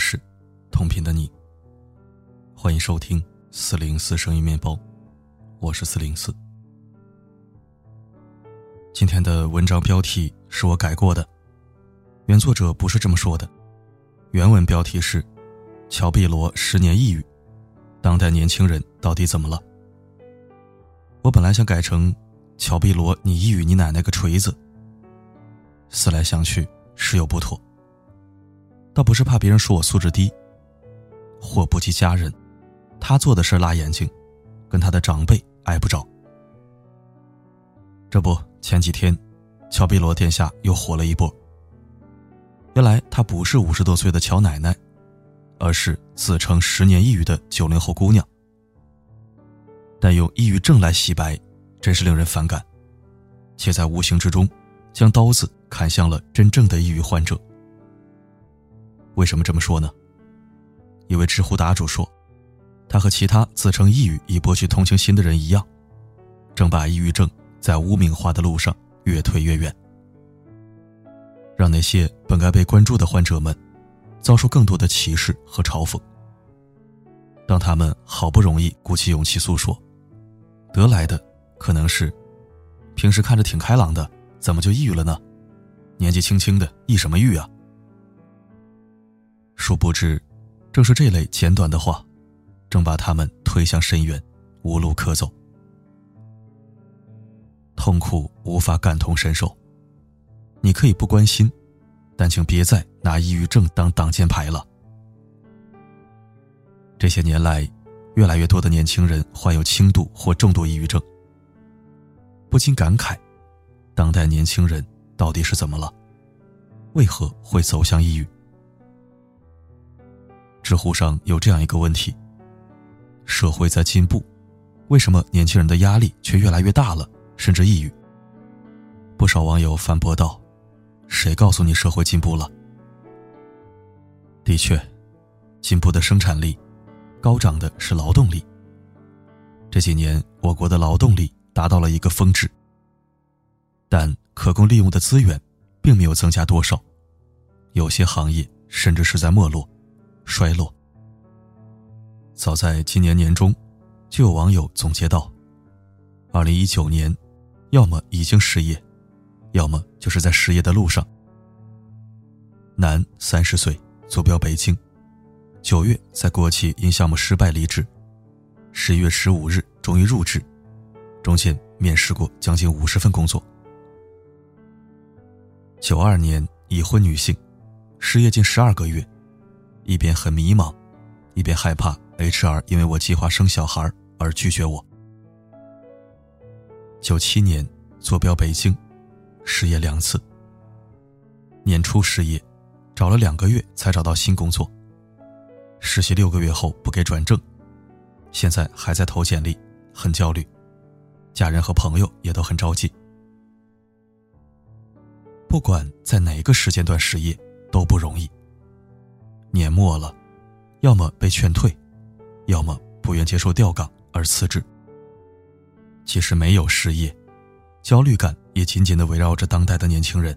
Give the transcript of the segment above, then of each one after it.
是，同频的你。欢迎收听四零四声音面包，我是四零四。今天的文章标题是我改过的，原作者不是这么说的，原文标题是“乔碧罗十年抑郁，当代年轻人到底怎么了？”我本来想改成“乔碧罗，你抑郁你奶奶个锤子”，思来想去，事有不妥。倒不是怕别人说我素质低，祸不及家人，他做的事辣眼睛，跟他的长辈挨不着。这不，前几天，乔碧罗殿下又火了一波。原来她不是五十多岁的乔奶奶，而是自称十年抑郁的九零后姑娘。但用抑郁症来洗白，真是令人反感，且在无形之中，将刀子砍向了真正的抑郁患者。为什么这么说呢？一位知乎答主说：“他和其他自称抑郁以博取同情心的人一样，正把抑郁症在污名化的路上越推越远，让那些本该被关注的患者们遭受更多的歧视和嘲讽。当他们好不容易鼓起勇气诉说，得来的可能是：平时看着挺开朗的，怎么就抑郁了呢？年纪轻轻的，抑什么郁啊？”殊不知，正是这类简短的话，正把他们推向深渊，无路可走。痛苦无法感同身受，你可以不关心，但请别再拿抑郁症当挡箭牌了。这些年来，越来越多的年轻人患有轻度或重度抑郁症，不禁感慨：当代年轻人到底是怎么了？为何会走向抑郁？知乎上有这样一个问题：社会在进步，为什么年轻人的压力却越来越大了，甚至抑郁？不少网友反驳道：“谁告诉你社会进步了？”的确，进步的生产力，高涨的是劳动力。这几年，我国的劳动力达到了一个峰值，但可供利用的资源，并没有增加多少，有些行业甚至是在没落。衰落。早在今年年中，就有网友总结道：“二零一九年，要么已经失业，要么就是在失业的路上。”男，三十岁，坐标北京，九月在国企因项目失败离职，十月十五日终于入职，中间面试过将近五十份工作。九二年，已婚女性，失业近十二个月。一边很迷茫，一边害怕 HR 因为我计划生小孩而拒绝我。九七年坐标北京，失业两次。年初失业，找了两个月才找到新工作。实习六个月后不给转正，现在还在投简历，很焦虑，家人和朋友也都很着急。不管在哪个时间段失业都不容易。年末了，要么被劝退，要么不愿接受调岗而辞职。即使没有失业，焦虑感也紧紧的围绕着当代的年轻人。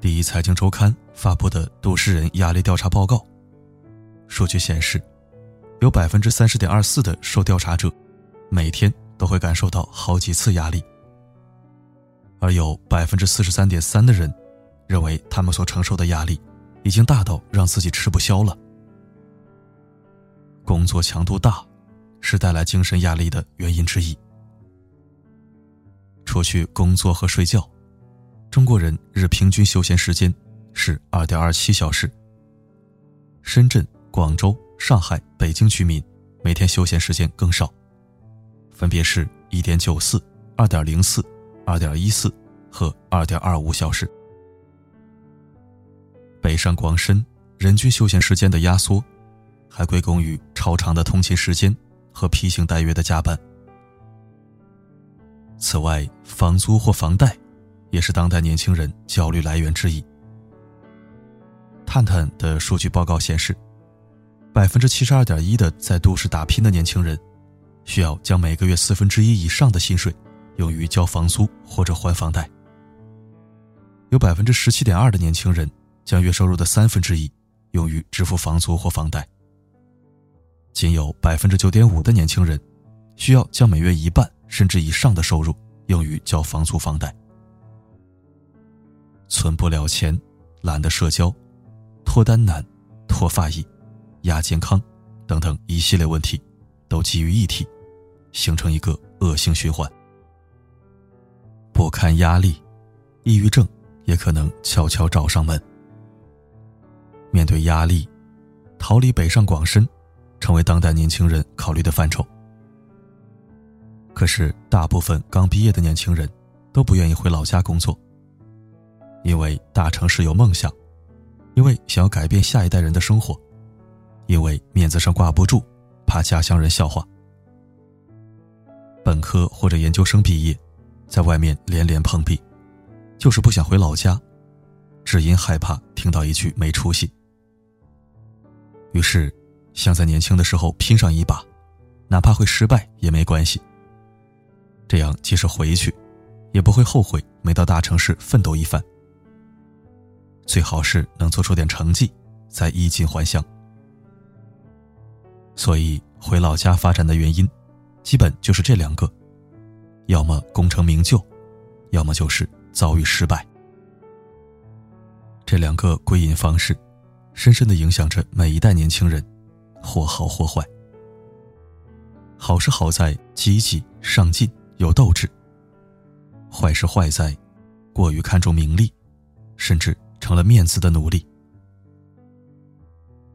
第一财经周刊发布的都市人压力调查报告，数据显示，有百分之三十点二四的受调查者，每天都会感受到好几次压力，而有百分之四十三点三的人，认为他们所承受的压力。已经大到让自己吃不消了。工作强度大，是带来精神压力的原因之一。除去工作和睡觉，中国人日平均休闲时间是二点二七小时。深圳、广州、上海、北京居民每天休闲时间更少，分别是一点九四、二点零四、二点一四和二点二五小时。北上广深人均休闲时间的压缩，还归功于超长的通勤时间和披星戴月的加班。此外，房租或房贷，也是当代年轻人焦虑来源之一。探探的数据报告显示，百分之七十二点一的在都市打拼的年轻人，需要将每个月四分之一以上的薪水，用于交房租或者还房贷。有百分之十七点二的年轻人。将月收入的三分之一用于支付房租或房贷。仅有百分之九点五的年轻人需要将每月一半甚至以上的收入用于交房租、房贷。存不了钱，懒得社交，脱单难，脱发易，亚健康，等等一系列问题，都集于一体，形成一个恶性循环。不堪压力，抑郁症也可能悄悄找上门。面对压力，逃离北上广深。成为当代年轻人考虑的范畴。可是，大部分刚毕业的年轻人都不愿意回老家工作，因为大城市有梦想，因为想要改变下一代人的生活，因为面子上挂不住，怕家乡人笑话。本科或者研究生毕业，在外面连连碰壁，就是不想回老家，只因害怕听到一句没出息。于是。想在年轻的时候拼上一把，哪怕会失败也没关系。这样即使回去，也不会后悔没到大城市奋斗一番。最好是能做出点成绩，再衣锦还乡。所以回老家发展的原因，基本就是这两个：要么功成名就，要么就是遭遇失败。这两个归隐方式，深深的影响着每一代年轻人。或好或坏，好是好在积极上进有斗志；坏是坏在过于看重名利，甚至成了面子的奴隶。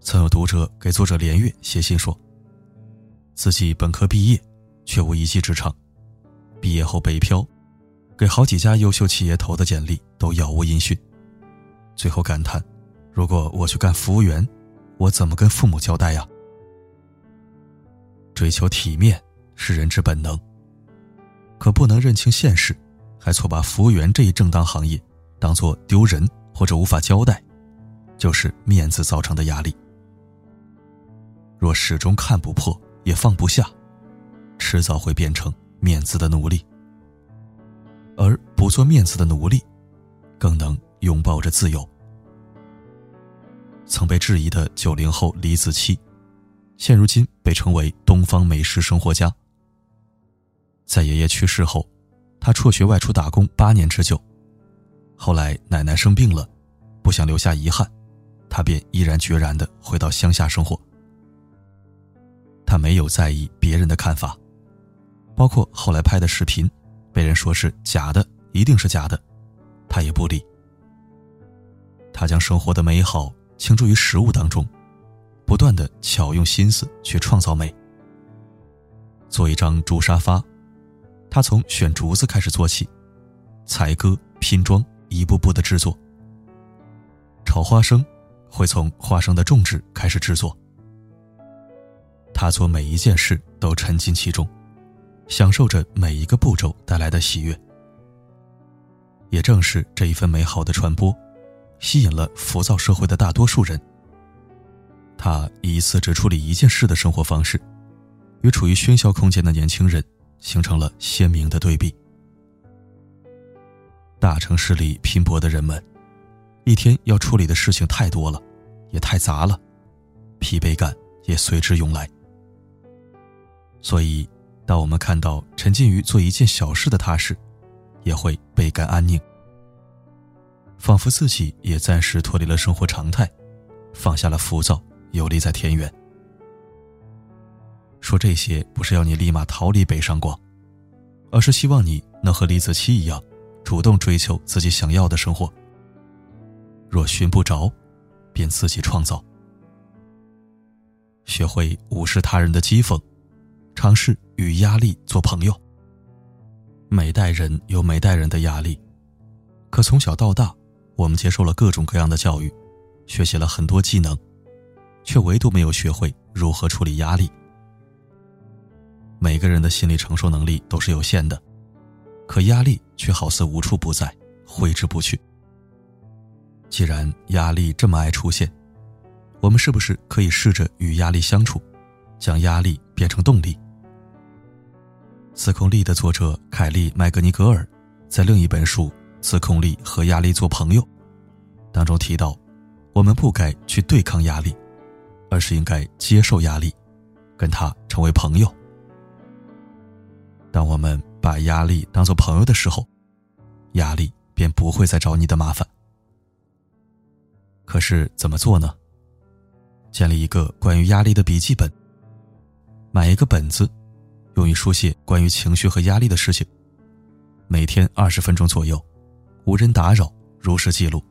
曾有读者给作者连月写信说，自己本科毕业，却无一技之长，毕业后北漂，给好几家优秀企业投的简历都杳无音讯，最后感叹：如果我去干服务员，我怎么跟父母交代呀？追求体面是人之本能，可不能认清现实，还错把服务员这一正当行业当做丢人或者无法交代，就是面子造成的压力。若始终看不破也放不下，迟早会变成面子的奴隶。而不做面子的奴隶，更能拥抱着自由。曾被质疑的九零后李子柒。现如今被称为东方美食生活家。在爷爷去世后，他辍学外出打工八年之久。后来奶奶生病了，不想留下遗憾，他便毅然决然的回到乡下生活。他没有在意别人的看法，包括后来拍的视频，被人说是假的，一定是假的，他也不理。他将生活的美好倾注于食物当中。不断的巧用心思去创造美。做一张竹沙发，他从选竹子开始做起，裁割、拼装，一步步的制作。炒花生，会从花生的种植开始制作。他做每一件事都沉浸其中，享受着每一个步骤带来的喜悦。也正是这一份美好的传播，吸引了浮躁社会的大多数人。他一次只处理一件事的生活方式，与处于喧嚣空间的年轻人形成了鲜明的对比。大城市里拼搏的人们，一天要处理的事情太多了，也太杂了，疲惫感也随之涌来。所以，当我们看到沉浸于做一件小事的他时，也会倍感安宁，仿佛自己也暂时脱离了生活常态，放下了浮躁。游离在田园。说这些不是要你立马逃离北上广，而是希望你能和李子柒一样，主动追求自己想要的生活。若寻不着，便自己创造。学会无视他人的讥讽，尝试与压力做朋友。每代人有每代人的压力，可从小到大，我们接受了各种各样的教育，学习了很多技能。却唯独没有学会如何处理压力。每个人的心理承受能力都是有限的，可压力却好似无处不在，挥之不去。既然压力这么爱出现，我们是不是可以试着与压力相处，将压力变成动力？《自控力》的作者凯利·麦格尼格尔在另一本书《自控力和压力做朋友》当中提到，我们不该去对抗压力，而是应该接受压力，跟他成为朋友。当我们把压力当做朋友的时候，压力便不会再找你的麻烦。可是怎么做呢？建立一个关于压力的笔记本，买一个本子，用于书写关于情绪和压力的事情。每天二十分钟左右，无人打扰，如实记录。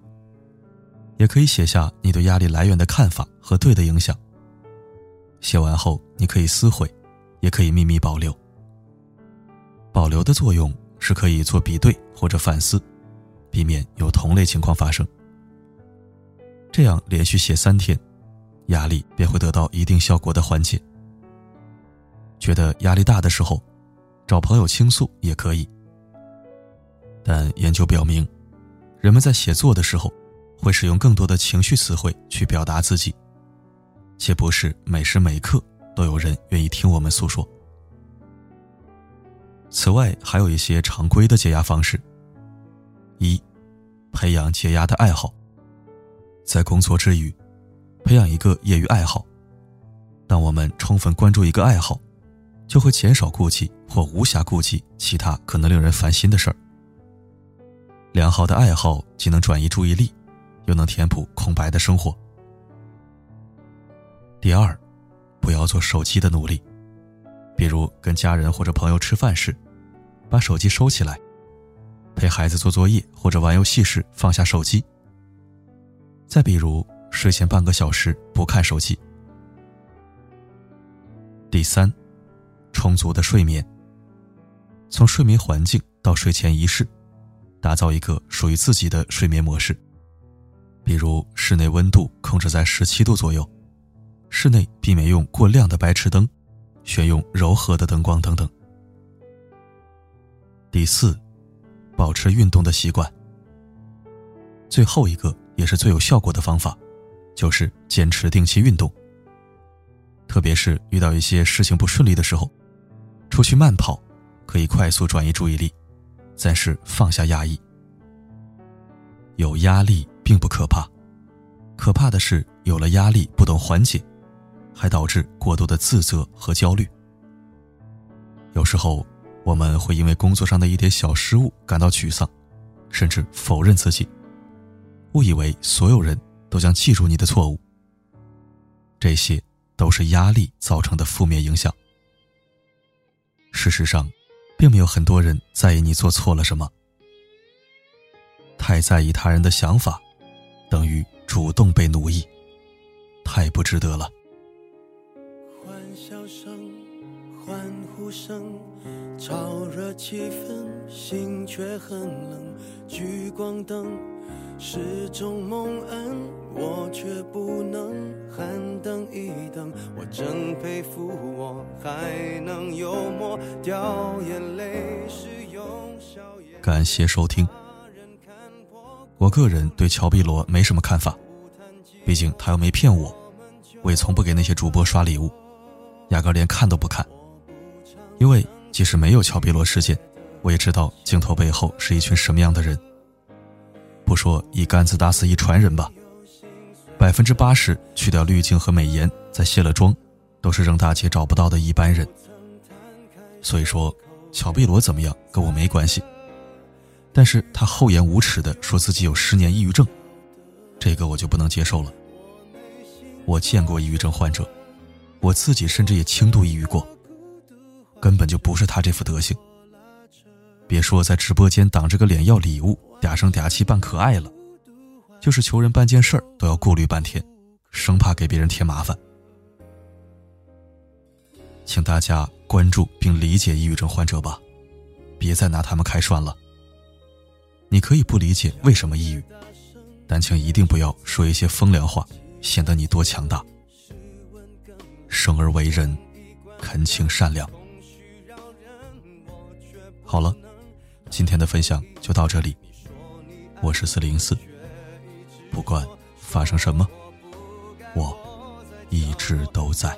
也可以写下你对压力来源的看法和对的影响。写完后，你可以撕毁，也可以秘密保留。保留的作用是可以做比对或者反思，避免有同类情况发生。这样连续写三天，压力便会得到一定效果的缓解。觉得压力大的时候，找朋友倾诉也可以。但研究表明，人们在写作的时候，会使用更多的情绪词汇去表达自己，且不是每时每刻都有人愿意听我们诉说。此外，还有一些常规的解压方式：一、培养解压的爱好，在工作之余，培养一个业余爱好。当我们充分关注一个爱好，就会减少顾忌或无暇顾及其他可能令人烦心的事儿。良好的爱好既能转移注意力，又能填补空白的生活。第二，不要做手机的奴隶，比如跟家人或者朋友吃饭时，把手机收起来；陪孩子做作业或者玩游戏时放下手机。再比如睡前半个小时不看手机。第三，充足的睡眠。从睡眠环境到睡前仪式。打造一个属于自己的睡眠模式，比如室内温度控制在十七度左右，室内避免用过亮的白炽灯，选用柔和的灯光等等。第四，保持运动的习惯。最后一个也是最有效果的方法，就是坚持定期运动。特别是遇到一些事情不顺利的时候，出去慢跑，可以快速转移注意力。暂时放下压抑。有压力并不可怕，可怕的是有了压力不懂缓解，还导致过度的自责和焦虑。有时候我们会因为工作上的一点小失误感到沮丧，甚至否认自己，误以为所有人都将记住你的错误。这些都是压力造成的负面影响。事实上。并没有很多人在意你做错了什么。太在意他人的想法，等于主动被奴役，太不值得了。欢笑声、欢呼声，炒热气氛，心却很冷。聚光灯。是种蒙恩，我却不能喊等一等。我真佩服，我还能幽默掉眼泪。感谢收听。我个人对乔碧罗没什么看法，毕竟他又没骗我，我也从不给那些主播刷礼物，压根连看都不看。因为即使没有乔碧罗事件，我也知道镜头背后是一群什么样的人。不说一竿子打死一船人吧，百分之八十去掉滤镜和美颜，再卸了妆，都是扔大街找不到的一般人。所以说，乔碧罗怎么样跟我没关系，但是他厚颜无耻的说自己有十年抑郁症，这个我就不能接受了。我见过抑郁症患者，我自己甚至也轻度抑郁过，根本就不是他这副德行。别说在直播间挡着个脸要礼物。嗲声嗲气扮可爱了，就是求人办件事儿都要顾虑半天，生怕给别人添麻烦。请大家关注并理解抑郁症患者吧，别再拿他们开涮了。你可以不理解为什么抑郁，但请一定不要说一些风凉话，显得你多强大。生而为人，恳请善良。好了，今天的分享就到这里。我是四零四，不管发生什么，我一直都在。